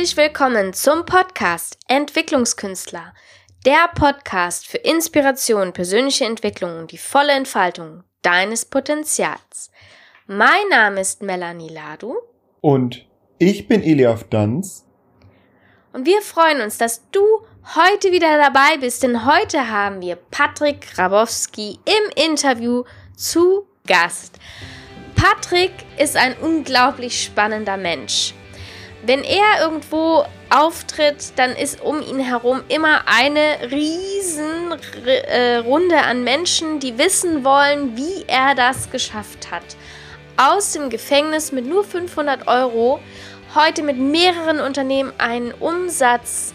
Herzlich willkommen zum Podcast Entwicklungskünstler, der Podcast für Inspiration, persönliche Entwicklung und die volle Entfaltung deines Potenzials. Mein Name ist Melanie Ladu. Und ich bin Eliaf Danz. Und wir freuen uns, dass du heute wieder dabei bist, denn heute haben wir Patrick Grabowski im Interview zu Gast. Patrick ist ein unglaublich spannender Mensch. Wenn er irgendwo auftritt, dann ist um ihn herum immer eine riesen äh, Runde an Menschen, die wissen wollen, wie er das geschafft hat. Aus dem Gefängnis mit nur 500 Euro heute mit mehreren Unternehmen einen Umsatz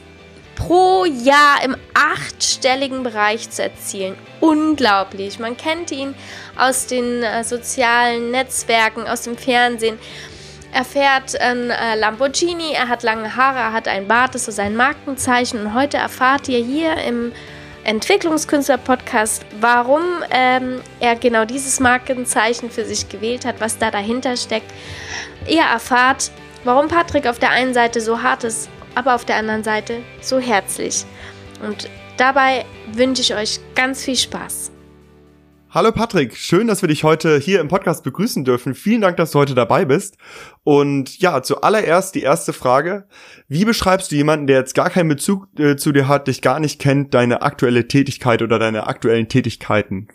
pro Jahr im achtstelligen Bereich zu erzielen. Unglaublich. Man kennt ihn aus den äh, sozialen Netzwerken, aus dem Fernsehen. Er fährt ein äh, Lamborghini, er hat lange Haare, er hat ein Bart, das ist sein Markenzeichen. Und heute erfahrt ihr hier im Entwicklungskünstler-Podcast, warum ähm, er genau dieses Markenzeichen für sich gewählt hat, was da dahinter steckt. Ihr erfahrt, warum Patrick auf der einen Seite so hart ist, aber auf der anderen Seite so herzlich. Und dabei wünsche ich euch ganz viel Spaß. Hallo Patrick, schön, dass wir dich heute hier im Podcast begrüßen dürfen. Vielen Dank, dass du heute dabei bist. Und ja, zuallererst die erste Frage. Wie beschreibst du jemanden, der jetzt gar keinen Bezug äh, zu dir hat, dich gar nicht kennt, deine aktuelle Tätigkeit oder deine aktuellen Tätigkeiten?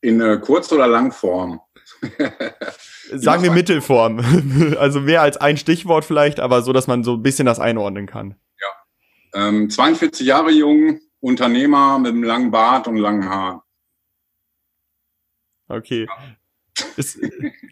In äh, Kurz- oder Langform? Sagen wir Mittelform. also mehr als ein Stichwort vielleicht, aber so, dass man so ein bisschen das einordnen kann. Ja. Ähm, 42 Jahre jung, Unternehmer mit einem langen Bart und langen Haaren. Okay. Ist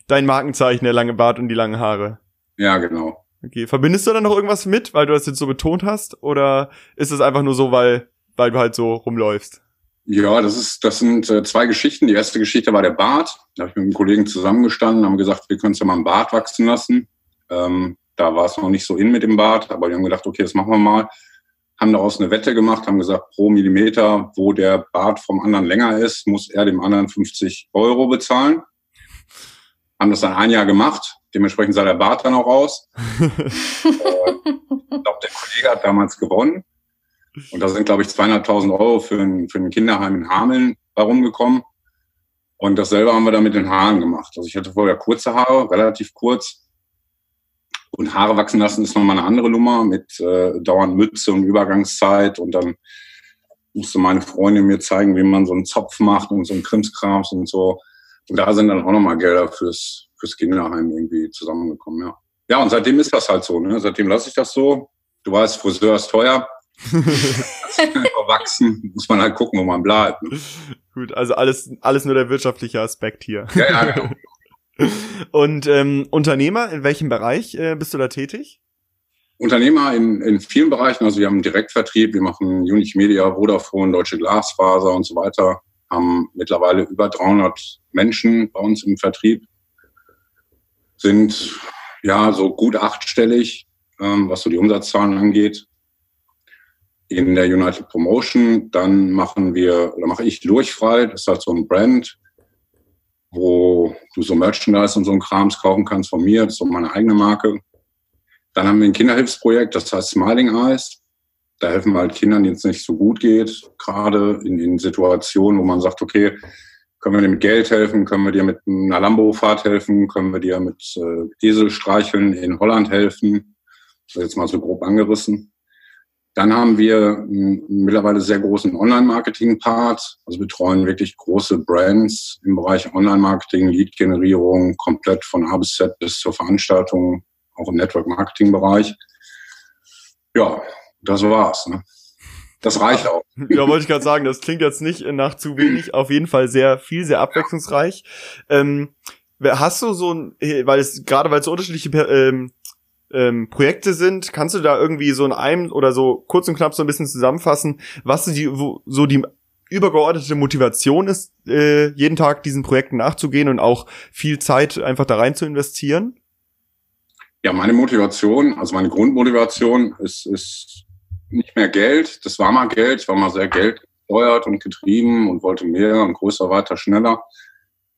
dein Markenzeichen der lange Bart und die langen Haare? Ja, genau. Okay. Verbindest du da noch irgendwas mit, weil du das jetzt so betont hast? Oder ist es einfach nur so, weil, weil du halt so rumläufst? Ja, das ist, das sind äh, zwei Geschichten. Die erste Geschichte war der Bart. Da habe ich mit einem Kollegen zusammengestanden, haben gesagt, wir können es ja mal einen Bart wachsen lassen. Ähm, da war es noch nicht so in mit dem Bart, aber wir haben gedacht, okay, das machen wir mal. Haben daraus eine Wette gemacht, haben gesagt, pro Millimeter, wo der Bart vom anderen länger ist, muss er dem anderen 50 Euro bezahlen. Haben das dann ein Jahr gemacht. Dementsprechend sah der Bart dann auch aus. äh, ich glaube, der Kollege hat damals gewonnen. Und da sind, glaube ich, 200.000 Euro für ein, für ein Kinderheim in Hameln herumgekommen. Und dasselbe haben wir dann mit den Haaren gemacht. Also ich hatte vorher kurze Haare, relativ kurz. Und Haare wachsen lassen ist nochmal eine andere Nummer mit äh, dauernd Mütze und Übergangszeit. Und dann musste meine Freundin mir zeigen, wie man so einen Zopf macht und so einen Krimskrams und so. Und da sind dann auch nochmal Gelder fürs, fürs Kinderheim irgendwie zusammengekommen, ja. Ja, und seitdem ist das halt so, ne? Seitdem lasse ich das so. Du weißt, Friseur ist teuer. Verwachsen, muss man halt gucken, wo man bleibt. Ne? Gut, also alles, alles nur der wirtschaftliche Aspekt hier. Ja, ja, genau. Und ähm, Unternehmer, in welchem Bereich äh, bist du da tätig? Unternehmer in, in vielen Bereichen. Also wir haben einen Direktvertrieb, wir machen Unique Media, Vodafone, Deutsche Glasfaser und so weiter. Haben mittlerweile über 300 Menschen bei uns im Vertrieb. Sind ja so gut achtstellig, ähm, was so die Umsatzzahlen angeht. In der United Promotion, dann machen wir, oder mache ich Lurchfrei, das ist halt so ein Brand, wo du so Merchandise und so ein Krams kaufen kannst von mir. Das ist so meine eigene Marke. Dann haben wir ein Kinderhilfsprojekt, das heißt Smiling Eyes. Da helfen wir halt Kindern, denen es nicht so gut geht, gerade in, in Situationen, wo man sagt, okay, können wir dir mit Geld helfen, können wir dir mit einer Lambo-Fahrt helfen, können wir dir mit äh, Eselstreicheln in Holland helfen. Das ist jetzt mal so grob angerissen. Dann haben wir einen mittlerweile sehr großen Online-Marketing-Part, also betreuen wirklich große Brands im Bereich Online-Marketing, Lead-Generierung, komplett von A bis Z bis zur Veranstaltung, auch im Network-Marketing-Bereich. Ja, das war's. Ne? Das reicht auch. Ja, wollte ich gerade sagen, das klingt jetzt nicht nach zu wenig, auf jeden Fall sehr viel, sehr abwechslungsreich. Ähm, hast du so ein, weil es gerade weil es so unterschiedliche ähm, ähm, Projekte sind, kannst du da irgendwie so in einem oder so kurz und knapp so ein bisschen zusammenfassen, was die, wo, so die übergeordnete Motivation ist, äh, jeden Tag diesen Projekten nachzugehen und auch viel Zeit einfach da rein zu investieren? Ja, meine Motivation, also meine Grundmotivation ist, ist nicht mehr Geld. Das war mal Geld. Ich war mal sehr geldgesteuert und getrieben und wollte mehr und größer, weiter, schneller.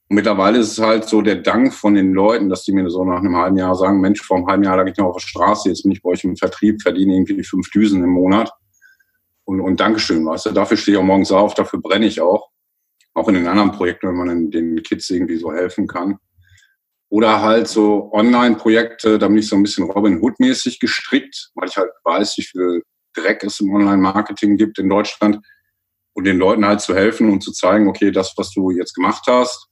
Und mittlerweile ist es halt so der Dank von den Leuten, dass die mir so nach einem halben Jahr sagen, Mensch, vor einem halben Jahr lag ich noch auf der Straße, jetzt bin ich bei euch im Vertrieb, verdiene irgendwie fünf Düsen im Monat. Und, und Dankeschön, weißt du, dafür stehe ich auch morgens auf, dafür brenne ich auch. Auch in den anderen Projekten, wenn man den Kids irgendwie so helfen kann. Oder halt so Online-Projekte, da bin ich so ein bisschen Robin Hood-mäßig gestrickt, weil ich halt weiß, wie viel Dreck es im Online-Marketing gibt in Deutschland. Und den Leuten halt zu helfen und zu zeigen, okay, das, was du jetzt gemacht hast,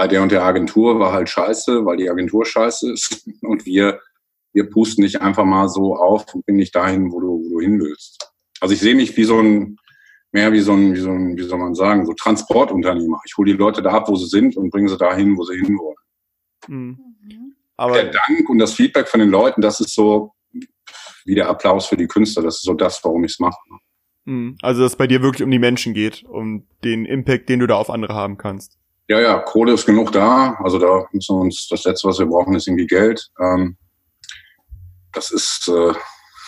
bei der und der Agentur war halt scheiße, weil die Agentur scheiße ist. Und wir, wir pusten dich einfach mal so auf und bringen dich dahin, wo du, wo du hin willst. Also ich sehe mich wie so ein, mehr wie so ein, wie so ein, wie soll man sagen, so Transportunternehmer. Ich hole die Leute da ab, wo sie sind und bringe sie dahin, wo sie hinwollen. Mhm. Aber der Dank und das Feedback von den Leuten, das ist so wie der Applaus für die Künstler. Das ist so das, warum ich es mache. Mhm. Also, dass es bei dir wirklich um die Menschen geht, um den Impact, den du da auf andere haben kannst. Ja, ja, Kohle ist genug da. Also da müssen wir uns, das Letzte, was wir brauchen, ist irgendwie Geld. Ähm, das ist, äh,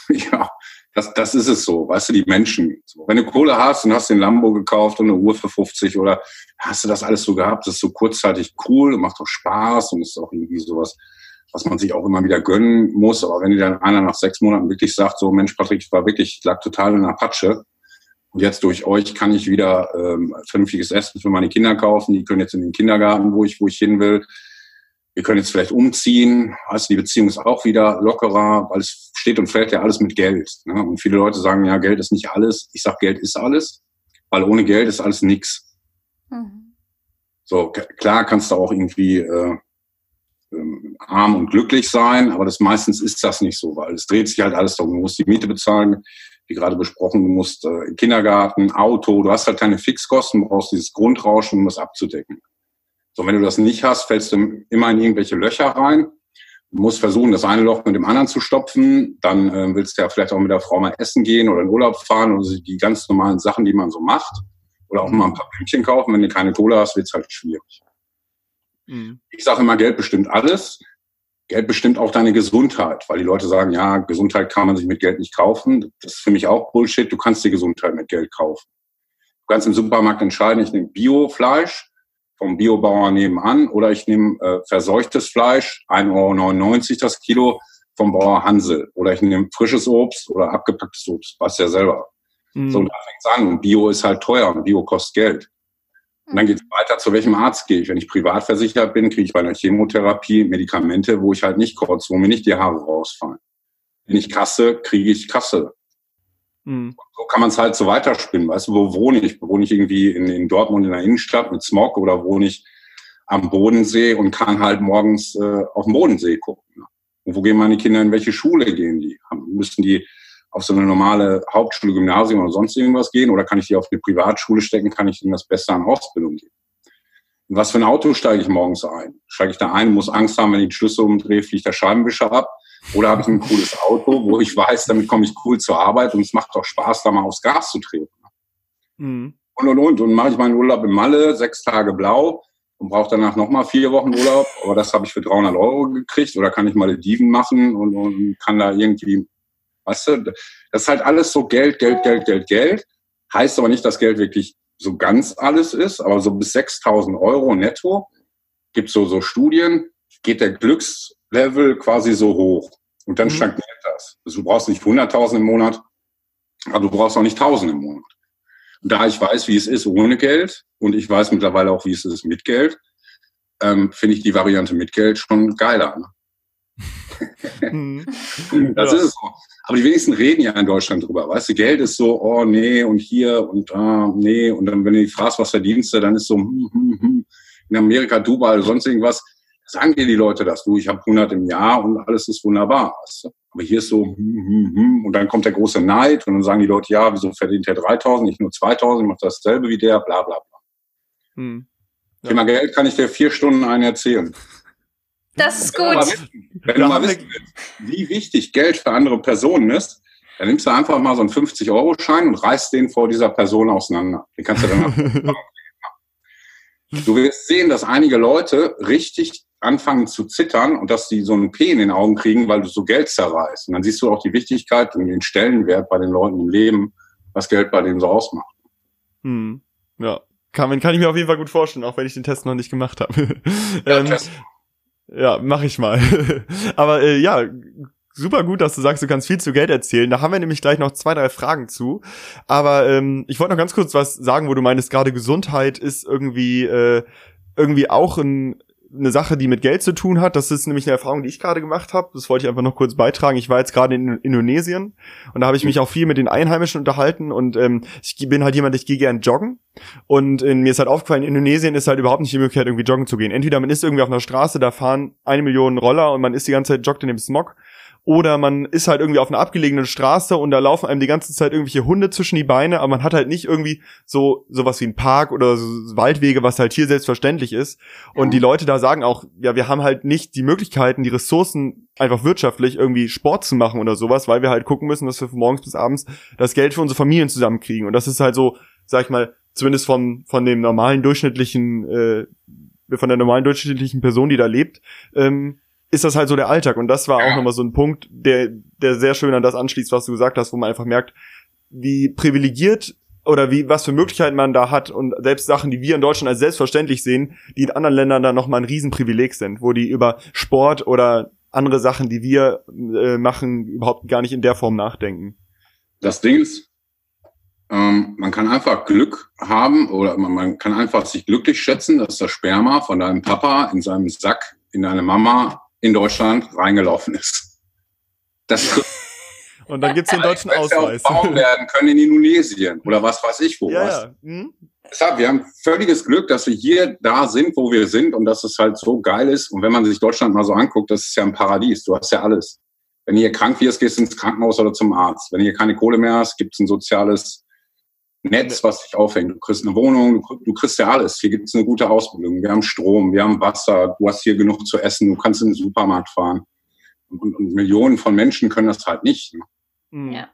ja, das, das ist es so, weißt du, die Menschen. So, wenn du Kohle hast und hast den Lambo gekauft und eine Uhr für 50 oder hast du das alles so gehabt, das ist so kurzzeitig cool und macht doch Spaß und ist auch irgendwie sowas, was man sich auch immer wieder gönnen muss. Aber wenn dir dann einer nach sechs Monaten wirklich sagt, so Mensch, Patrick, ich war wirklich, ich lag total in Apache und jetzt durch euch kann ich wieder ähm, vernünftiges Essen für meine Kinder kaufen, die können jetzt in den Kindergarten, wo ich, wo ich hin will wir können jetzt vielleicht umziehen, also die Beziehung ist auch wieder lockerer, weil es steht und fällt ja alles mit Geld. Ne? Und viele Leute sagen, ja, Geld ist nicht alles. Ich sag, Geld ist alles, weil ohne Geld ist alles nix. Mhm. So, klar kannst du auch irgendwie äh, ähm, arm und glücklich sein, aber das meistens ist das nicht so, weil es dreht sich halt alles darum. Du musst die Miete bezahlen, wie gerade besprochen, du musst äh, Kindergarten, Auto, du hast halt keine Fixkosten, du brauchst dieses Grundrauschen, um das abzudecken. So, wenn du das nicht hast, fällst du immer in irgendwelche Löcher rein. Musst versuchen, das eine Loch mit dem anderen zu stopfen. Dann äh, willst du ja vielleicht auch mit der Frau mal essen gehen oder in Urlaub fahren oder die ganz normalen Sachen, die man so macht. Oder auch mal ein paar Blümchen kaufen. Wenn du keine Kohle hast, wird's halt schwierig. Mhm. Ich sage immer, Geld bestimmt alles. Geld bestimmt auch deine Gesundheit, weil die Leute sagen, ja, Gesundheit kann man sich mit Geld nicht kaufen. Das ist für mich auch Bullshit. Du kannst die Gesundheit mit Geld kaufen. Du kannst im Supermarkt entscheiden, ich nehme Biofleisch vom Biobauer nebenan oder ich nehme äh, verseuchtes Fleisch, 1,99 Euro das Kilo vom Bauer Hansel oder ich nehme frisches Obst oder abgepacktes Obst, was ja selber. Mhm. So, da fängt an. Und Bio ist halt teuer und Bio kostet Geld. Und dann geht es weiter, zu welchem Arzt gehe ich. Wenn ich privat versichert bin, kriege ich bei einer Chemotherapie Medikamente, wo ich halt nicht kurz, wo mir nicht die Haare rausfallen. Wenn ich Kasse, kriege ich Kasse. Mhm. So kann man es halt so weiterspinnen. Weißt du, wo wohne ich? Wohne ich irgendwie in, in Dortmund in der Innenstadt mit Smog oder wohne ich am Bodensee und kann halt morgens äh, auf den Bodensee gucken? Und wo gehen meine Kinder, in welche Schule gehen die? Müssen die auf so eine normale Hauptschule, Gymnasium oder sonst irgendwas gehen? Oder kann ich die auf eine Privatschule stecken? Kann ich ihnen das Beste an Ausbildung geben? In was für ein Auto steige ich morgens ein? Steige ich da ein, muss Angst haben, wenn ich den Schlüssel umdrehe, fliegt der Scheibenwischer ab? Oder habe ich ein cooles Auto, wo ich weiß, damit komme ich cool zur Arbeit und es macht doch Spaß, da mal aufs Gas zu treten. Mhm. Und, und, und. Und mache ich meinen Urlaub in Malle, sechs Tage blau und brauche danach nochmal vier Wochen Urlaub. Aber das habe ich für 300 Euro gekriegt. Oder kann ich mal Diven machen und, und kann da irgendwie, weißt du, das ist halt alles so Geld, Geld, Geld, Geld, Geld. Heißt aber nicht, dass Geld wirklich so ganz alles ist, aber so bis 6000 Euro netto gibt so, so Studien, geht der Glücks, Level quasi so hoch. Und dann mhm. stagniert das. Also du brauchst nicht 100.000 im Monat, aber du brauchst auch nicht 1.000 im Monat. Und da ich weiß, wie es ist ohne Geld und ich weiß mittlerweile auch, wie es ist mit Geld, ähm, finde ich die Variante mit Geld schon geiler. Mhm. das ja. ist es so. Aber die wenigsten reden ja in Deutschland drüber. Weißt du, Geld ist so, oh nee, und hier und da, ah, nee. Und dann, wenn du die fragst, was verdienst du, dann ist so, hm, hm, hm. in Amerika, Dubai oder sonst irgendwas sagen dir die Leute das, du, ich habe 100 im Jahr und alles ist wunderbar. Weißt du? Aber hier ist so, hm, hm, hm, und dann kommt der große Neid und dann sagen die Leute, ja, wieso verdient der 3000, nicht nur 2000, macht dasselbe wie der, bla bla bla. Hm. Ja. Thema Geld kann ich dir vier Stunden einen erzählen. Das ist gut. Wissen, wenn du mal wissen willst, wie wichtig Geld für andere Personen ist, dann nimmst du einfach mal so einen 50-Euro-Schein und reißt den vor dieser Person auseinander. Den kannst du dann Du wirst sehen, dass einige Leute richtig anfangen zu zittern und dass die so einen P in den Augen kriegen, weil du so Geld zerreißt. Und dann siehst du auch die Wichtigkeit und den Stellenwert bei den Leuten im Leben, was Geld bei denen so ausmacht. Hm. Ja. kann, kann ich mir auf jeden Fall gut vorstellen, auch wenn ich den Test noch nicht gemacht habe. Ja, ähm, ja mach ich mal. Aber äh, ja, super gut, dass du sagst, du kannst viel zu Geld erzählen. Da haben wir nämlich gleich noch zwei, drei Fragen zu. Aber ähm, ich wollte noch ganz kurz was sagen, wo du meinst, gerade Gesundheit ist irgendwie äh, irgendwie auch ein eine Sache, die mit Geld zu tun hat. Das ist nämlich eine Erfahrung, die ich gerade gemacht habe. Das wollte ich einfach noch kurz beitragen. Ich war jetzt gerade in Indonesien und da habe ich mich auch viel mit den Einheimischen unterhalten und ähm, ich bin halt jemand, ich gehe gern joggen und äh, mir ist halt aufgefallen, in Indonesien ist halt überhaupt nicht die Möglichkeit, irgendwie joggen zu gehen. Entweder man ist irgendwie auf einer Straße, da fahren eine Million Roller und man ist die ganze Zeit joggt in dem Smog oder man ist halt irgendwie auf einer abgelegenen Straße und da laufen einem die ganze Zeit irgendwelche Hunde zwischen die Beine, aber man hat halt nicht irgendwie so sowas wie ein Park oder so Waldwege, was halt hier selbstverständlich ist. Und die Leute da sagen auch, ja, wir haben halt nicht die Möglichkeiten, die Ressourcen einfach wirtschaftlich irgendwie Sport zu machen oder sowas, weil wir halt gucken müssen, dass wir von morgens bis abends das Geld für unsere Familien zusammenkriegen. Und das ist halt so, sag ich mal, zumindest von von dem normalen durchschnittlichen äh, von der normalen durchschnittlichen Person, die da lebt, ähm, ist das halt so der Alltag. Und das war auch nochmal so ein Punkt, der, der sehr schön an das anschließt, was du gesagt hast, wo man einfach merkt, wie privilegiert oder wie, was für Möglichkeiten man da hat und selbst Sachen, die wir in Deutschland als selbstverständlich sehen, die in anderen Ländern dann nochmal ein Riesenprivileg sind, wo die über Sport oder andere Sachen, die wir äh, machen, überhaupt gar nicht in der Form nachdenken. Das Ding ist, ähm, man kann einfach Glück haben oder man, man kann einfach sich glücklich schätzen, dass das Sperma von deinem Papa in seinem Sack in deine Mama in Deutschland reingelaufen ist. Das und dann gibt's den deutschen Ausweis. Ja werden können in Indonesien oder was weiß ich wo. Ja, was. Ja. Hm? Deshalb, wir haben völliges Glück, dass wir hier da sind, wo wir sind und dass es halt so geil ist. Und wenn man sich Deutschland mal so anguckt, das ist ja ein Paradies. Du hast ja alles. Wenn du hier krank wirst, gehst du ins Krankenhaus oder zum Arzt. Wenn du hier keine Kohle mehr hast, gibt's ein soziales Netz, was dich aufhängt. Du kriegst eine Wohnung, du kriegst ja alles. Hier gibt es eine gute Ausbildung. Wir haben Strom, wir haben Wasser, du hast hier genug zu essen, du kannst in den Supermarkt fahren. Und, und Millionen von Menschen können das halt nicht. Ne? Mhm. Ja.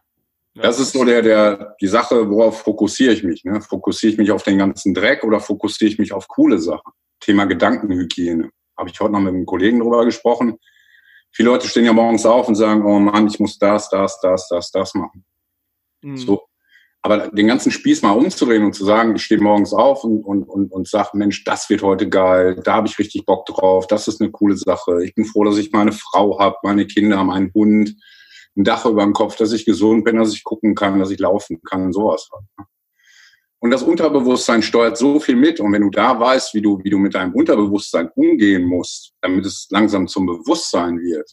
Das ist so der, der, die Sache, worauf fokussiere ich mich? Ne? Fokussiere ich mich auf den ganzen Dreck oder fokussiere ich mich auf coole Sachen? Thema Gedankenhygiene. Habe ich heute noch mit einem Kollegen drüber gesprochen. Viele Leute stehen ja morgens auf und sagen, oh Mann, ich muss das, das, das, das, das machen. Mhm. So, aber den ganzen Spieß mal umzudrehen und zu sagen, ich stehe morgens auf und, und, und, und sage, Mensch, das wird heute geil, da habe ich richtig Bock drauf, das ist eine coole Sache. Ich bin froh, dass ich meine Frau habe, meine Kinder, meinen Hund, ein Dach über dem Kopf, dass ich gesund bin, dass ich gucken kann, dass ich laufen kann, sowas. Halt. Und das Unterbewusstsein steuert so viel mit. Und wenn du da weißt, wie du, wie du mit deinem Unterbewusstsein umgehen musst, damit es langsam zum Bewusstsein wird,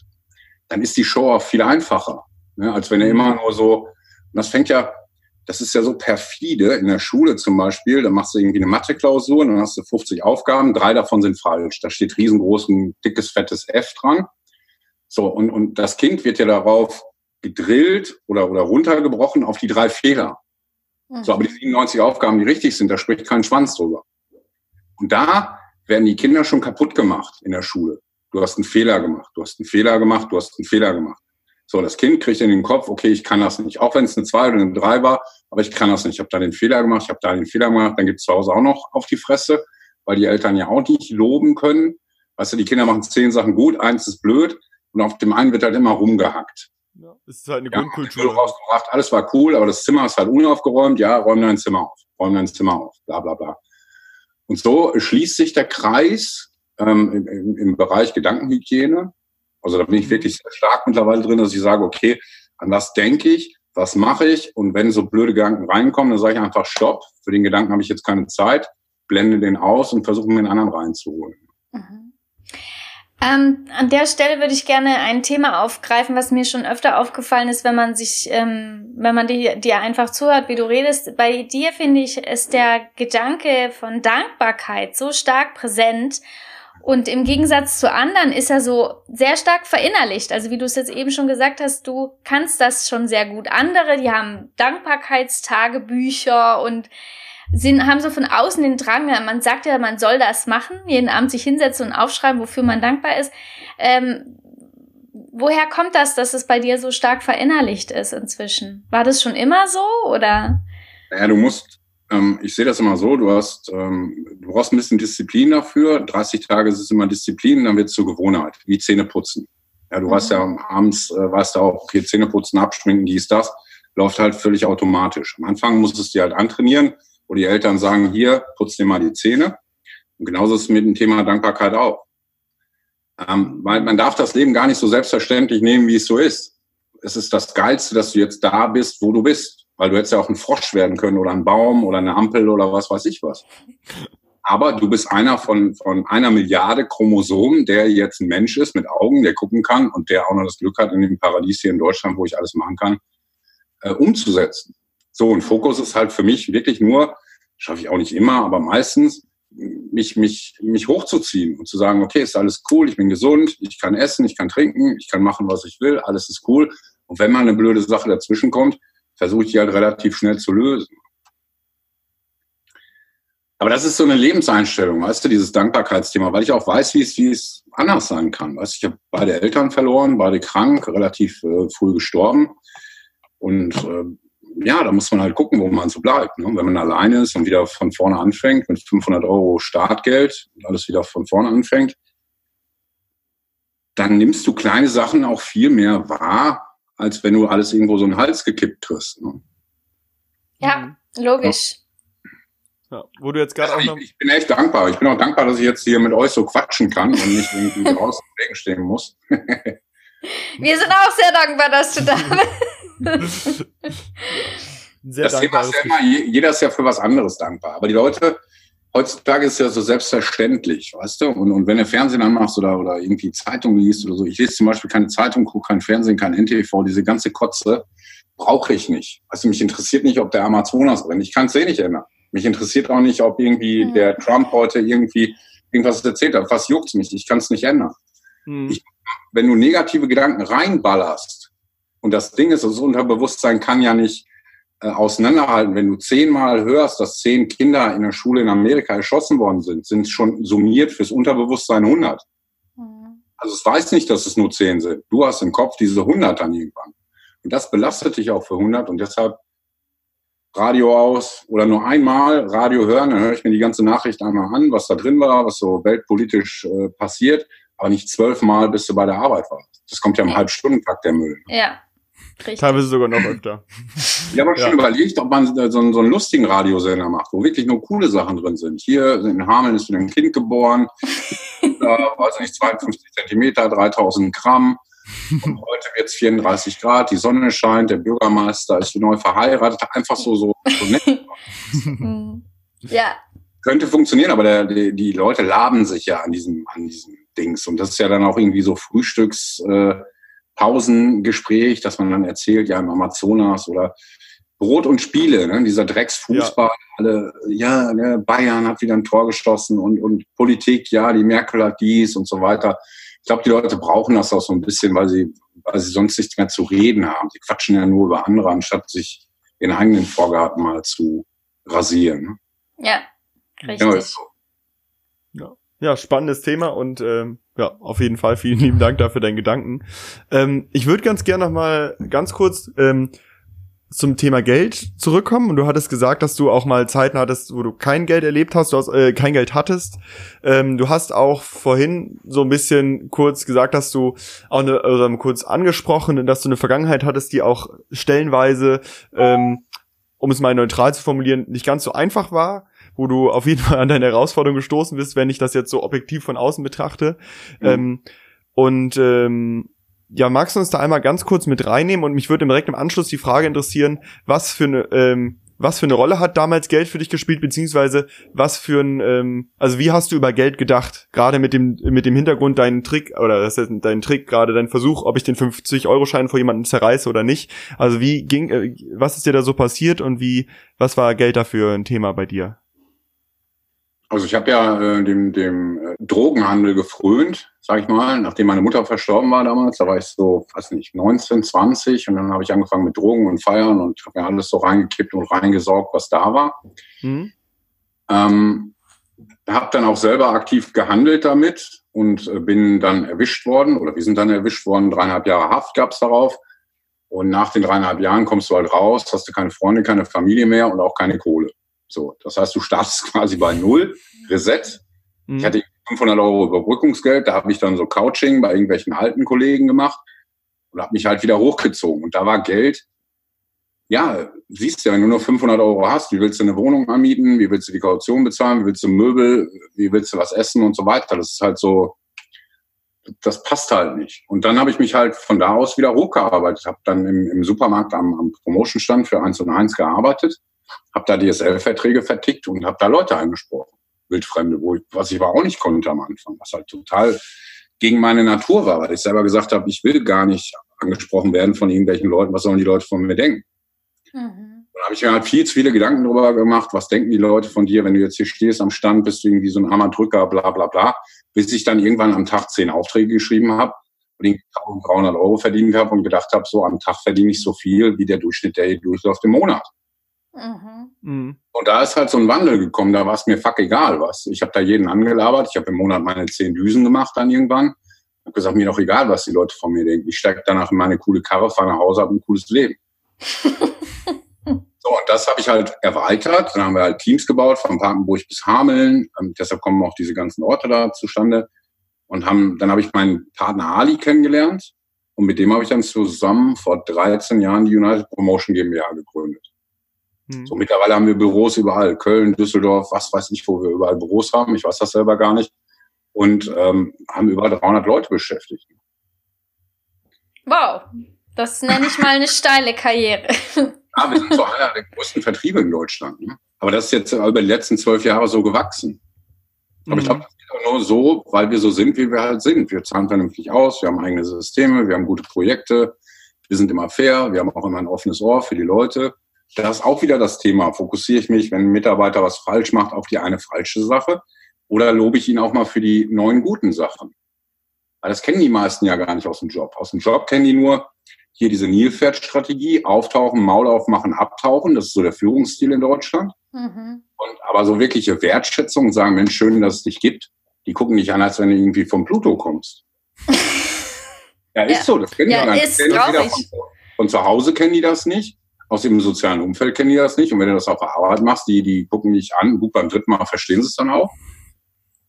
dann ist die Show auch viel einfacher. Ne? Als wenn er immer nur so, und das fängt ja, das ist ja so perfide in der Schule zum Beispiel. Da machst du irgendwie eine Mathe-Klausur und dann hast du 50 Aufgaben, drei davon sind falsch. Da steht riesengroß ein dickes, fettes F dran. So, und, und das Kind wird ja darauf gedrillt oder, oder runtergebrochen auf die drei Fehler. So, aber die 97 Aufgaben, die richtig sind, da spricht kein Schwanz drüber. Und da werden die Kinder schon kaputt gemacht in der Schule. Du hast einen Fehler gemacht, du hast einen Fehler gemacht, du hast einen Fehler gemacht. So, das Kind kriegt in den Kopf, okay, ich kann das nicht. Auch wenn es eine 2 oder eine 3 war, aber ich kann das nicht. Ich habe da den Fehler gemacht, ich habe da den Fehler gemacht, dann gibt's zu Hause auch noch auf die Fresse, weil die Eltern ja auch nicht loben können. Weißt du, die Kinder machen zehn Sachen gut, eins ist blöd und auf dem einen wird halt immer rumgehackt. Ja, das ist halt eine ja, Grundkultur. Rausgebracht, alles war cool, aber das Zimmer ist halt unaufgeräumt. Ja, räum dein Zimmer auf, räum dein Zimmer auf, bla bla bla. Und so schließt sich der Kreis ähm, im, im, im Bereich Gedankenhygiene also da bin ich mhm. wirklich sehr stark mittlerweile drin, dass ich sage, okay, an was denke ich, was mache ich? Und wenn so blöde Gedanken reinkommen, dann sage ich einfach Stopp. Für den Gedanken habe ich jetzt keine Zeit, blende den aus und versuche mir einen anderen reinzuholen. Mhm. Ähm, an der Stelle würde ich gerne ein Thema aufgreifen, was mir schon öfter aufgefallen ist, wenn man sich, ähm, wenn man dir, dir einfach zuhört, wie du redest. Bei dir finde ich, ist der Gedanke von Dankbarkeit so stark präsent und im Gegensatz zu anderen ist er so sehr stark verinnerlicht. Also wie du es jetzt eben schon gesagt hast, du kannst das schon sehr gut. Andere, die haben Dankbarkeitstagebücher und sind, haben so von außen den Drang, man sagt ja, man soll das machen, jeden Abend sich hinsetzen und aufschreiben, wofür man dankbar ist. Ähm, woher kommt das, dass es bei dir so stark verinnerlicht ist inzwischen? War das schon immer so oder? Ja, du musst ähm, ich sehe das immer so, du hast, ähm, du brauchst ein bisschen Disziplin dafür. 30 Tage ist es immer Disziplin, dann wird es zur Gewohnheit, wie Zähne putzen. Ja, du mhm. weißt ja abends, äh, weißt du auch, okay, Zähne putzen, abschminken, dies, das, läuft halt völlig automatisch. Am Anfang musst du es dir halt antrainieren, wo die Eltern sagen, hier, putz dir mal die Zähne. Und genauso ist es mit dem Thema Dankbarkeit auch. Ähm, weil man darf das Leben gar nicht so selbstverständlich nehmen, wie es so ist. Es ist das Geilste, dass du jetzt da bist, wo du bist. Weil du hättest ja auch ein Frosch werden können oder ein Baum oder eine Ampel oder was weiß ich was. Aber du bist einer von, von einer Milliarde Chromosomen, der jetzt ein Mensch ist mit Augen, der gucken kann und der auch noch das Glück hat, in dem Paradies hier in Deutschland, wo ich alles machen kann, äh, umzusetzen. So, und Fokus ist halt für mich wirklich nur, schaffe ich auch nicht immer, aber meistens, mich, mich, mich hochzuziehen und zu sagen, okay, ist alles cool, ich bin gesund, ich kann essen, ich kann trinken, ich kann machen, was ich will, alles ist cool. Und wenn mal eine blöde Sache dazwischen kommt, versuche ich die halt relativ schnell zu lösen. Aber das ist so eine Lebenseinstellung, weißt du, dieses Dankbarkeitsthema, weil ich auch weiß, wie es, wie es anders sein kann. Weißt, ich habe beide Eltern verloren, beide krank, relativ äh, früh gestorben. Und äh, ja, da muss man halt gucken, wo man so bleibt. Ne? Wenn man alleine ist und wieder von vorne anfängt mit 500 Euro Startgeld und alles wieder von vorne anfängt, dann nimmst du kleine Sachen auch viel mehr wahr, als wenn du alles irgendwo so in den Hals gekippt kriegst. Ne? Ja, logisch. Ja, wo du jetzt gerade also auch noch. Ich, ich, bin echt dankbar. Ich bin auch dankbar, dass ich jetzt hier mit euch so quatschen kann und nicht irgendwie draußen im Regen stehen muss. Wir sind auch sehr dankbar, dass du da bist. Sehr das Thema ist ja immer, jeder ist ja für was anderes dankbar. Aber die Leute, heutzutage ist es ja so selbstverständlich, weißt du? Und, und wenn du Fernsehen anmachst oder, oder irgendwie Zeitung liest oder so, ich lese zum Beispiel keine Zeitung, gucke kein Fernsehen, kein NTV, diese ganze Kotze brauche ich nicht. Du, mich interessiert nicht, ob der Amazonas brennt. Ich kann es eh nicht ändern. Mich interessiert auch nicht, ob irgendwie mhm. der Trump heute irgendwie irgendwas erzählt hat. Was juckt's mich? Ich kann es nicht ändern. Mhm. Ich, wenn du negative Gedanken reinballerst, und das Ding ist, das Unterbewusstsein kann ja nicht äh, auseinanderhalten. Wenn du zehnmal hörst, dass zehn Kinder in der Schule in Amerika erschossen worden sind, sind schon summiert fürs Unterbewusstsein 100. Mhm. Also es weiß nicht, dass es nur zehn sind. Du hast im Kopf diese 100 dann irgendwann. Und das belastet dich auch für 100 und deshalb Radio aus oder nur einmal Radio hören, dann höre ich mir die ganze Nachricht einmal an, was da drin war, was so weltpolitisch äh, passiert, aber nicht zwölfmal, bis du bei der Arbeit warst. Das kommt ja im Halbstundentakt der Müll. Ja. Richtig. Teilweise sogar noch öfter. Ich habe ja. schon überlegt, ob man so, einen, so einen lustigen Radiosender macht, wo wirklich nur coole Sachen drin sind. Hier in Hameln ist wieder ein Kind geboren, äh, weiß nicht, 52 Zentimeter, 3000 Gramm. Und heute wird es 34 Grad, die Sonne scheint, der Bürgermeister ist neu verheiratet, einfach so, so, so nett. ja. Könnte funktionieren, aber der, die, die, Leute laben sich ja an diesem, an diesem Dings. Und das ist ja dann auch irgendwie so Frühstücks, äh, Pausengespräch, dass man dann erzählt, ja, im Amazonas oder Brot und Spiele, ne? dieser Drecksfußball, ja. alle, ja, ne, Bayern hat wieder ein Tor geschossen und, und Politik, ja, die Merkel hat dies und so weiter. Ich glaube, die Leute brauchen das auch so ein bisschen, weil sie, weil sie sonst nichts mehr zu reden haben. Sie quatschen ja nur über andere, anstatt sich ihren eigenen Vorgarten mal zu rasieren. Ja, richtig. Ja, ja spannendes Thema und ähm, ja, auf jeden Fall vielen lieben Dank dafür deinen Gedanken. Ähm, ich würde ganz gerne noch mal ganz kurz ähm, zum Thema Geld zurückkommen. Und du hattest gesagt, dass du auch mal Zeiten hattest, wo du kein Geld erlebt hast, du hast, äh, kein Geld hattest. Ähm, du hast auch vorhin so ein bisschen kurz gesagt, dass du auch eine, oder kurz angesprochen, dass du eine Vergangenheit hattest, die auch stellenweise, ähm, um es mal neutral zu formulieren, nicht ganz so einfach war wo du auf jeden Fall an deine Herausforderung gestoßen bist, wenn ich das jetzt so objektiv von außen betrachte. Mhm. Ähm, und ähm, ja, magst du uns da einmal ganz kurz mit reinnehmen und mich würde direkt im Anschluss die Frage interessieren, was für eine ähm, was für eine Rolle hat damals Geld für dich gespielt, beziehungsweise was für ein, ähm, also wie hast du über Geld gedacht? Gerade mit dem, mit dem Hintergrund deinen Trick, oder das ist dein Trick, gerade dein Versuch, ob ich den 50-Euro-Schein vor jemandem zerreiße oder nicht. Also wie ging, äh, was ist dir da so passiert und wie, was war Geld dafür ein Thema bei dir? Also ich habe ja äh, dem, dem äh, Drogenhandel gefrönt, sag ich mal, nachdem meine Mutter verstorben war damals. Da war ich so, weiß nicht, 19, 20 und dann habe ich angefangen mit Drogen und Feiern und habe mir alles so reingekippt und reingesaugt, was da war. Mhm. Ähm, habe dann auch selber aktiv gehandelt damit und äh, bin dann erwischt worden oder wir sind dann erwischt worden. Dreieinhalb Jahre Haft gab's darauf. Und nach den dreieinhalb Jahren kommst du halt raus, hast du keine Freunde, keine Familie mehr und auch keine Kohle. So, das heißt, du startest quasi bei Null, Reset. Mhm. Ich hatte 500 Euro Überbrückungsgeld, da habe ich dann so Couching bei irgendwelchen alten Kollegen gemacht und habe mich halt wieder hochgezogen. Und da war Geld ja, siehst ja, wenn du nur 500 Euro hast, wie willst du eine Wohnung anmieten, wie willst du die Kaution bezahlen, wie willst du Möbel, wie willst du was essen und so weiter. Das ist halt so, das passt halt nicht. Und dann habe ich mich halt von da aus wieder hochgearbeitet, habe dann im, im Supermarkt am, am Promotion-Stand für 1 und 1 gearbeitet, habe da DSL-Verträge vertickt und habe da Leute angesprochen, Wildfremde, wo ich, was ich aber auch nicht konnte am Anfang, was halt total gegen meine Natur war, weil ich selber gesagt habe, ich will gar nicht angesprochen werden von irgendwelchen Leuten, was sollen die Leute von mir denken. Mhm. Da habe ich mir halt viel zu viele Gedanken darüber gemacht, was denken die Leute von dir, wenn du jetzt hier stehst am Stand, bist du irgendwie so ein armer Drücker, bla bla bla, bis ich dann irgendwann am Tag zehn Aufträge geschrieben habe und 1300 Euro verdient habe und gedacht habe, so am Tag verdiene ich so viel wie der Durchschnitt, der hier durchläuft im Monat. Mhm. mhm. Und da ist halt so ein Wandel gekommen, da war es mir fuck egal was. Ich habe da jeden angelabert, ich habe im Monat meine zehn Düsen gemacht dann irgendwann. Ich habe gesagt, mir doch egal, was die Leute von mir denken. Ich steige danach in meine coole Karre, fahre nach Hause, habe ein cooles Leben. So, und das habe ich halt erweitert. Dann haben wir halt Teams gebaut, von Papenburg bis Hameln. Ähm, deshalb kommen auch diese ganzen Orte da zustande. Und haben, dann habe ich meinen Partner Ali kennengelernt. Und mit dem habe ich dann zusammen vor 13 Jahren die United Promotion GmbH gegründet. Hm. So, mittlerweile haben wir Büros überall. Köln, Düsseldorf, was weiß ich, wo wir überall Büros haben. Ich weiß das selber gar nicht. Und ähm, haben über 300 Leute beschäftigt. Wow, das nenne ich mal eine steile Karriere. Ja, wir sind so einer der größten Vertriebe in Deutschland. Ne? Aber das ist jetzt über die letzten zwölf Jahre so gewachsen. Aber mhm. ich glaube, das geht auch nur so, weil wir so sind, wie wir halt sind. Wir zahlen vernünftig aus, wir haben eigene Systeme, wir haben gute Projekte, wir sind immer fair, wir haben auch immer ein offenes Ohr für die Leute. Da ist auch wieder das Thema. Fokussiere ich mich, wenn ein Mitarbeiter was falsch macht, auf die eine falsche Sache? Oder lobe ich ihn auch mal für die neuen guten Sachen? Weil das kennen die meisten ja gar nicht aus dem Job. Aus dem Job kennen die nur, hier diese Nilpferd-Strategie, auftauchen, Maul aufmachen, abtauchen. Das ist so der Führungsstil in Deutschland. Mhm. Und, aber so wirkliche Wertschätzung und sagen, Mensch, schön, dass es dich gibt, die gucken dich an, als wenn du irgendwie vom Pluto kommst. ja, ist ja. so, das kennen ja, die gar nicht. Von, von zu Hause kennen die das nicht. Aus dem sozialen Umfeld kennen die das nicht. Und wenn du das auf der Arbeit machst, die, die gucken dich an. Gut, beim dritten Mal verstehen sie es dann auch.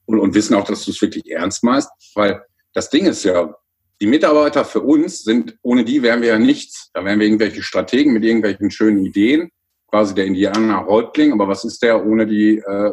Und, und wissen auch, dass du es wirklich ernst meinst. Weil das Ding ist ja, die Mitarbeiter für uns sind, ohne die wären wir ja nichts. Da wären wir irgendwelche Strategen mit irgendwelchen schönen Ideen, quasi der Indianer Häuptling, aber was ist der ohne die, äh,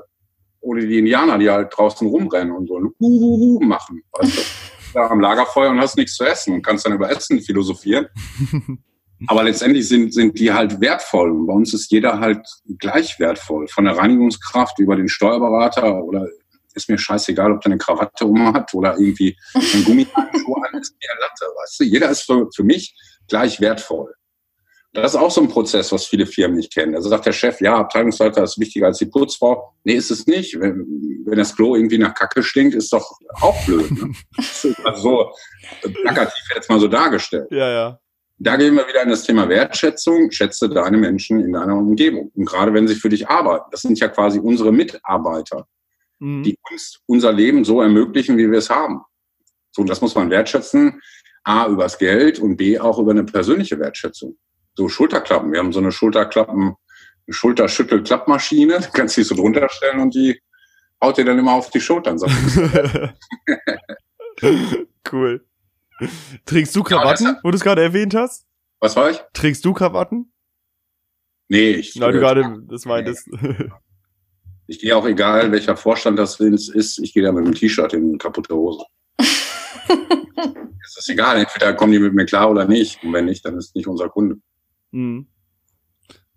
ohne die Indianer, die halt draußen rumrennen und so ein Uhuhu machen, weißt du? da am Lagerfeuer und hast nichts zu essen und kannst dann über Essen philosophieren. Aber letztendlich sind, sind die halt wertvoll. Und bei uns ist jeder halt gleich wertvoll. Von der Reinigungskraft über den Steuerberater oder ist mir scheißegal, ob der eine Krawatte um hat oder irgendwie ein Gummihandschuh an, ist mir Latte, weißt du? Jeder ist für, für mich gleich wertvoll. Das ist auch so ein Prozess, was viele Firmen nicht kennen. Also sagt der Chef, ja, Abteilungsleiter ist wichtiger als die Putzfrau. Nee, ist es nicht. Wenn, wenn das Klo irgendwie nach Kacke stinkt, ist doch auch blöd. Ne? also so plakativ jetzt mal so dargestellt. Ja, ja. Da gehen wir wieder in das Thema Wertschätzung. Schätze deine Menschen in deiner Umgebung. Und gerade wenn sie für dich arbeiten. Das sind ja quasi unsere Mitarbeiter mhm. die uns unser Leben so ermöglichen, wie wir es haben. So, und das muss man wertschätzen. A, übers Geld und B, auch über eine persönliche Wertschätzung. So Schulterklappen. Wir haben so eine Schulterklappen, eine Schulterschüttel-Klappmaschine. Du kannst die so drunter stellen und die haut dir dann immer auf die Schultern. cool. Trägst du Krawatten, ja, wo du es gerade erwähnt hast? Was war ich? Trägst du Krawatten? Nee, ich. Nein, du gerade das meintest. Nee. Ich gehe auch egal, welcher Vorstand das ist, ich gehe da mit einem T-Shirt in kaputte Hose. es ist egal, entweder kommen die mit mir klar oder nicht. Und wenn nicht, dann ist nicht unser Kunde. Mhm.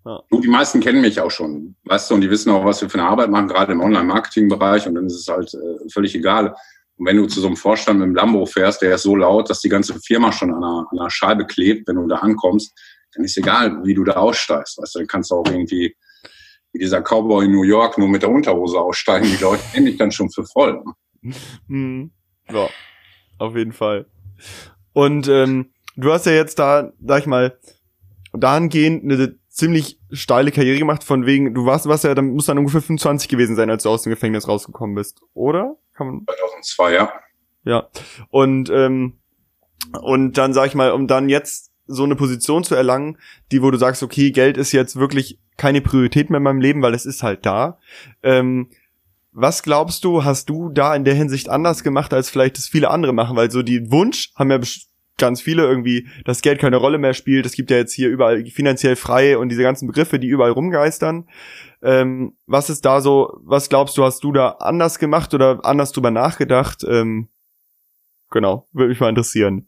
Ja. Du, die meisten kennen mich auch schon, weißt du, und die wissen auch, was wir für eine Arbeit machen, gerade im Online-Marketing-Bereich. Und dann ist es halt äh, völlig egal. Und wenn du zu so einem Vorstand mit dem Lambo fährst, der ist so laut, dass die ganze Firma schon an einer, an einer Scheibe klebt, wenn du da ankommst, dann ist egal, wie du da aussteigst. Weißt du, dann kannst du auch irgendwie wie dieser Cowboy in New York nur mit der Unterhose aussteigen. Die Leute nehmen dich dann schon für voll. Mhm. Ja, auf jeden Fall. Und ähm, du hast ja jetzt da, sag ich mal, dahingehend eine ziemlich steile Karriere gemacht, von wegen, du warst, warst ja, dann muss dann ungefähr 25 gewesen sein, als du aus dem Gefängnis rausgekommen bist, oder? Kann man 2002, ja. Ja. Und, ähm, und dann sag ich mal, um dann jetzt so eine Position zu erlangen, die, wo du sagst, okay, Geld ist jetzt wirklich keine Priorität mehr in meinem Leben, weil es ist halt da. Ähm, was glaubst du, hast du da in der Hinsicht anders gemacht, als vielleicht das viele andere machen? Weil so die Wunsch haben ja ganz viele irgendwie, dass Geld keine Rolle mehr spielt. Es gibt ja jetzt hier überall finanziell frei und diese ganzen Begriffe, die überall rumgeistern. Ähm, was ist da so, was glaubst du, hast du da anders gemacht oder anders drüber nachgedacht? Ähm, genau, würde mich mal interessieren.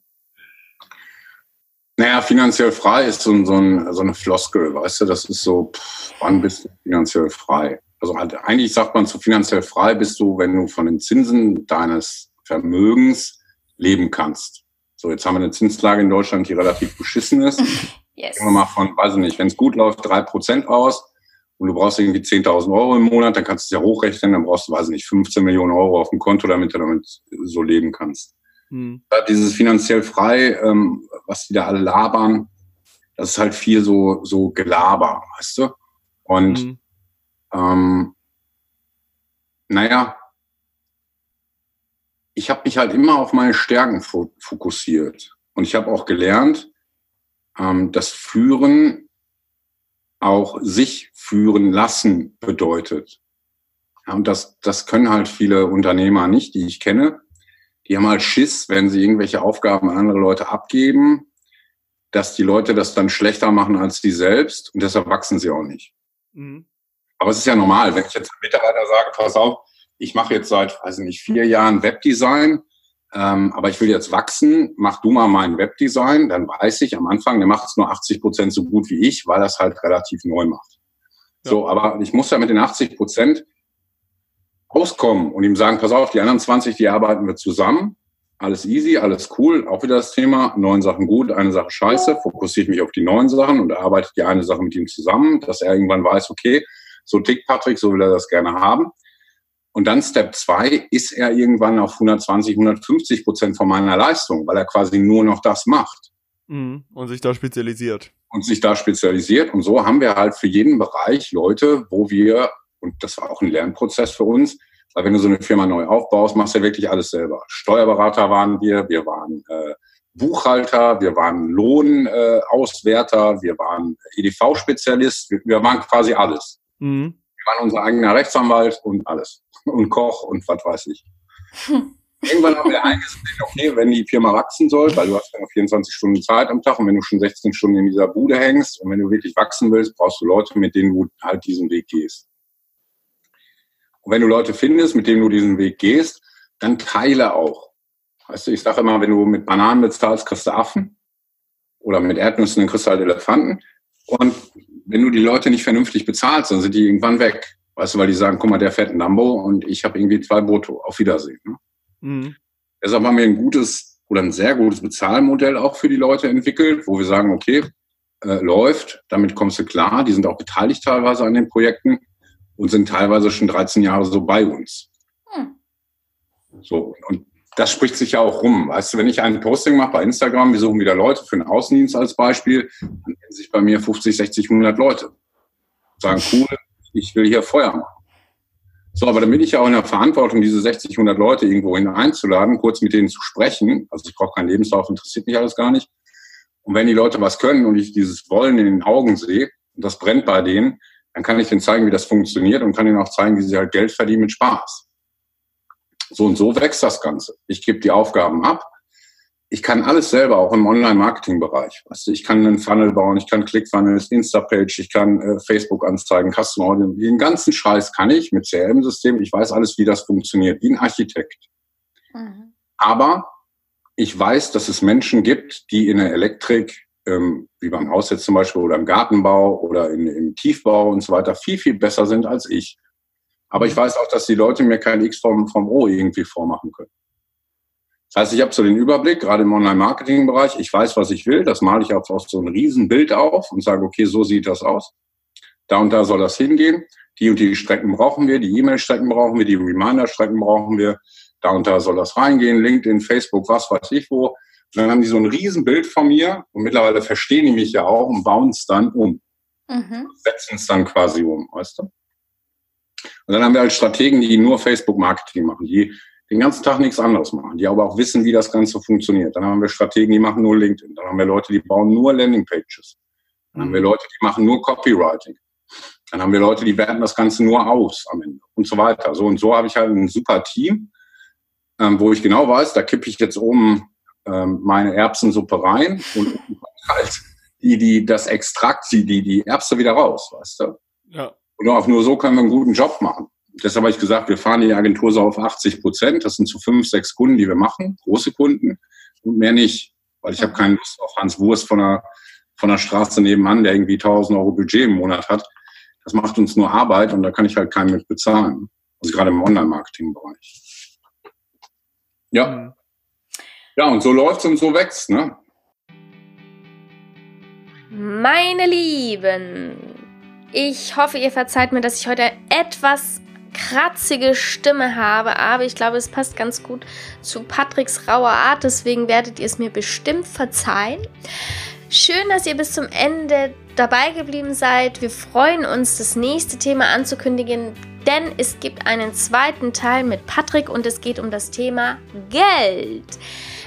Naja, finanziell frei ist so, so, ein, so eine Floskel, weißt du, das ist so, pff, wann bist du finanziell frei? Also halt, eigentlich sagt man zu finanziell frei bist du, wenn du von den Zinsen deines Vermögens leben kannst. So, jetzt haben wir eine Zinslage in Deutschland, die relativ beschissen ist. Yes. Gehen wir mal von, weiß ich nicht, wenn es gut läuft, drei Prozent aus und du brauchst irgendwie 10.000 Euro im Monat, dann kannst du es ja hochrechnen, dann brauchst du, weiß ich nicht, 15 Millionen Euro auf dem Konto, damit du damit so leben kannst. Hm. Dieses finanziell frei, ähm, was die da alle labern, das ist halt viel so, so Gelaber, weißt du? Und hm. ähm, naja, ich habe mich halt immer auf meine Stärken fokussiert. Und ich habe auch gelernt, ähm, dass Führen auch sich führen lassen bedeutet. Ja, und das, das können halt viele Unternehmer nicht, die ich kenne. Die haben halt Schiss, wenn sie irgendwelche Aufgaben an andere Leute abgeben, dass die Leute das dann schlechter machen als die selbst und deshalb wachsen sie auch nicht. Mhm. Aber es ist ja normal, wenn ich jetzt einem Mitarbeiter sage, pass auf, ich mache jetzt seit, weiß nicht, vier Jahren Webdesign, ähm, aber ich will jetzt wachsen, mach du mal mein Webdesign, dann weiß ich am Anfang, der macht es nur 80 Prozent so gut wie ich, weil das halt relativ neu macht. Ja. So, aber ich muss ja mit den 80 Prozent auskommen und ihm sagen, pass auf, die anderen 20, die arbeiten wir zusammen. Alles easy, alles cool. Auch wieder das Thema. Neun Sachen gut, eine Sache scheiße. Fokussiere ich mich auf die neuen Sachen und arbeitet die eine Sache mit ihm zusammen, dass er irgendwann weiß, okay, so tickt Patrick, so will er das gerne haben. Und dann Step zwei ist er irgendwann auf 120, 150 Prozent von meiner Leistung, weil er quasi nur noch das macht. Mhm. Und sich da spezialisiert. Und sich da spezialisiert. Und so haben wir halt für jeden Bereich Leute, wo wir, und das war auch ein Lernprozess für uns, weil wenn du so eine Firma neu aufbaust, machst du ja wirklich alles selber. Steuerberater waren wir, wir waren äh, Buchhalter, wir waren Lohnauswärter, äh, wir waren EDV-Spezialist, wir, wir, waren quasi alles. Mhm. Waren unser eigener Rechtsanwalt und alles und Koch und was weiß ich. Irgendwann haben wir eingesehen, okay, wenn die Firma wachsen soll, weil du hast ja noch 24 Stunden Zeit am Tag und wenn du schon 16 Stunden in dieser Bude hängst und wenn du wirklich wachsen willst, brauchst du Leute, mit denen du halt diesen Weg gehst. Und wenn du Leute findest, mit denen du diesen Weg gehst, dann teile auch. Weißt du, ich sage immer, wenn du mit Bananen bezahlst, kriegst du Affen. Oder mit Erdnüssen, dann kriegst du halt Elefanten. Und wenn du die Leute nicht vernünftig bezahlst, dann sind die irgendwann weg. Weißt du, weil die sagen, guck mal, der fährt ein Lambo und ich habe irgendwie zwei Brutto. Auf Wiedersehen. Ne? Mhm. Deshalb haben wir ein gutes oder ein sehr gutes Bezahlmodell auch für die Leute entwickelt, wo wir sagen, okay, äh, läuft, damit kommst du klar. Die sind auch beteiligt teilweise an den Projekten und sind teilweise schon 13 Jahre so bei uns. Mhm. So, und das spricht sich ja auch rum. Weißt du, wenn ich ein Posting mache bei Instagram, wir suchen wieder Leute für den Außendienst als Beispiel, dann kennen sich bei mir 50, 60, 100 Leute. Sagen, cool, ich will hier Feuer machen. So, aber dann bin ich ja auch in der Verantwortung, diese 60, 100 Leute irgendwo einzuladen, kurz mit denen zu sprechen. Also ich brauche keinen Lebenslauf, interessiert mich alles gar nicht. Und wenn die Leute was können und ich dieses Wollen in den Augen sehe, und das brennt bei denen, dann kann ich denen zeigen, wie das funktioniert und kann ihnen auch zeigen, wie sie halt Geld verdienen mit Spaß. So und so wächst das Ganze. Ich gebe die Aufgaben ab, ich kann alles selber, auch im Online-Marketing-Bereich. Weißt du, ich kann einen Funnel bauen, ich kann Click-Funnels, Insta-Page, ich kann äh, Facebook-Anzeigen, Custom Audience, den ganzen Scheiß kann ich mit CRM-System. Ich weiß alles, wie das funktioniert, wie ein Architekt. Mhm. Aber ich weiß, dass es Menschen gibt, die in der Elektrik, ähm, wie beim Haus jetzt zum Beispiel, oder im Gartenbau oder in, im Tiefbau und so weiter, viel, viel besser sind als ich. Aber ich weiß auch, dass die Leute mir kein X vom, vom O irgendwie vormachen können. Das heißt, ich habe so den Überblick, gerade im Online-Marketing-Bereich. Ich weiß, was ich will. Das male ich auf, auf so ein Riesenbild auf und sage, okay, so sieht das aus. Da und da soll das hingehen. Die und die Strecken brauchen wir. Die E-Mail-Strecken brauchen wir. Die Reminder-Strecken brauchen wir. Da und da soll das reingehen. LinkedIn, Facebook, was weiß ich wo. Und dann haben die so ein Riesenbild von mir. Und mittlerweile verstehen die mich ja auch und bauen es dann um. Mhm. Setzen es dann quasi um, weißt du? Und dann haben wir halt Strategen, die nur Facebook-Marketing machen, die den ganzen Tag nichts anderes machen, die aber auch wissen, wie das Ganze funktioniert. Dann haben wir Strategen, die machen nur LinkedIn. Dann haben wir Leute, die bauen nur Landingpages. Dann haben wir Leute, die machen nur Copywriting. Dann haben wir Leute, die werten das Ganze nur aus am Ende und so weiter. So und so habe ich halt ein super Team, ähm, wo ich genau weiß, da kippe ich jetzt oben ähm, meine Erbsensuppe rein und halt die, die, das Extrakt, die, die, die Erbse wieder raus, weißt du? Ja. Und auch nur so können wir einen guten Job machen. Deshalb habe ich gesagt, wir fahren die Agentur so auf 80 Prozent. Das sind so fünf, sechs Kunden, die wir machen, große Kunden und mehr nicht, weil ich habe keine Lust auf Hans Wurst von der, von der Straße nebenan, der irgendwie 1000 Euro Budget im Monat hat. Das macht uns nur Arbeit und da kann ich halt keinen mit bezahlen. Also gerade im Online-Marketing-Bereich. Ja. Ja, und so läuft's und so wächst, ne? Meine Lieben, ich hoffe, ihr verzeiht mir, dass ich heute etwas kratzige Stimme habe, aber ich glaube, es passt ganz gut zu Patricks rauer Art, deswegen werdet ihr es mir bestimmt verzeihen. Schön, dass ihr bis zum Ende dabei geblieben seid. Wir freuen uns, das nächste Thema anzukündigen, denn es gibt einen zweiten Teil mit Patrick und es geht um das Thema Geld.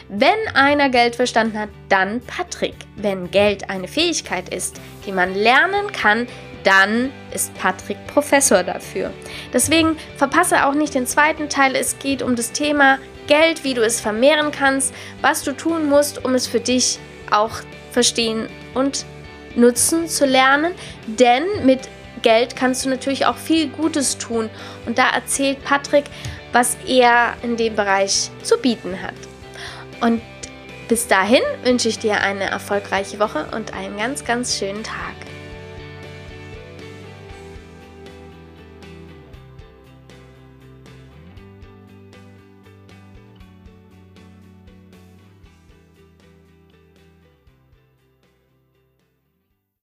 Wenn einer Geld verstanden hat, dann Patrick. Wenn Geld eine Fähigkeit ist, die man lernen kann, dann ist Patrick Professor dafür. Deswegen verpasse auch nicht den zweiten Teil. Es geht um das Thema Geld, wie du es vermehren kannst, was du tun musst, um es für dich auch verstehen und nutzen zu lernen. Denn mit Geld kannst du natürlich auch viel Gutes tun. Und da erzählt Patrick, was er in dem Bereich zu bieten hat. Und bis dahin wünsche ich dir eine erfolgreiche Woche und einen ganz, ganz schönen Tag.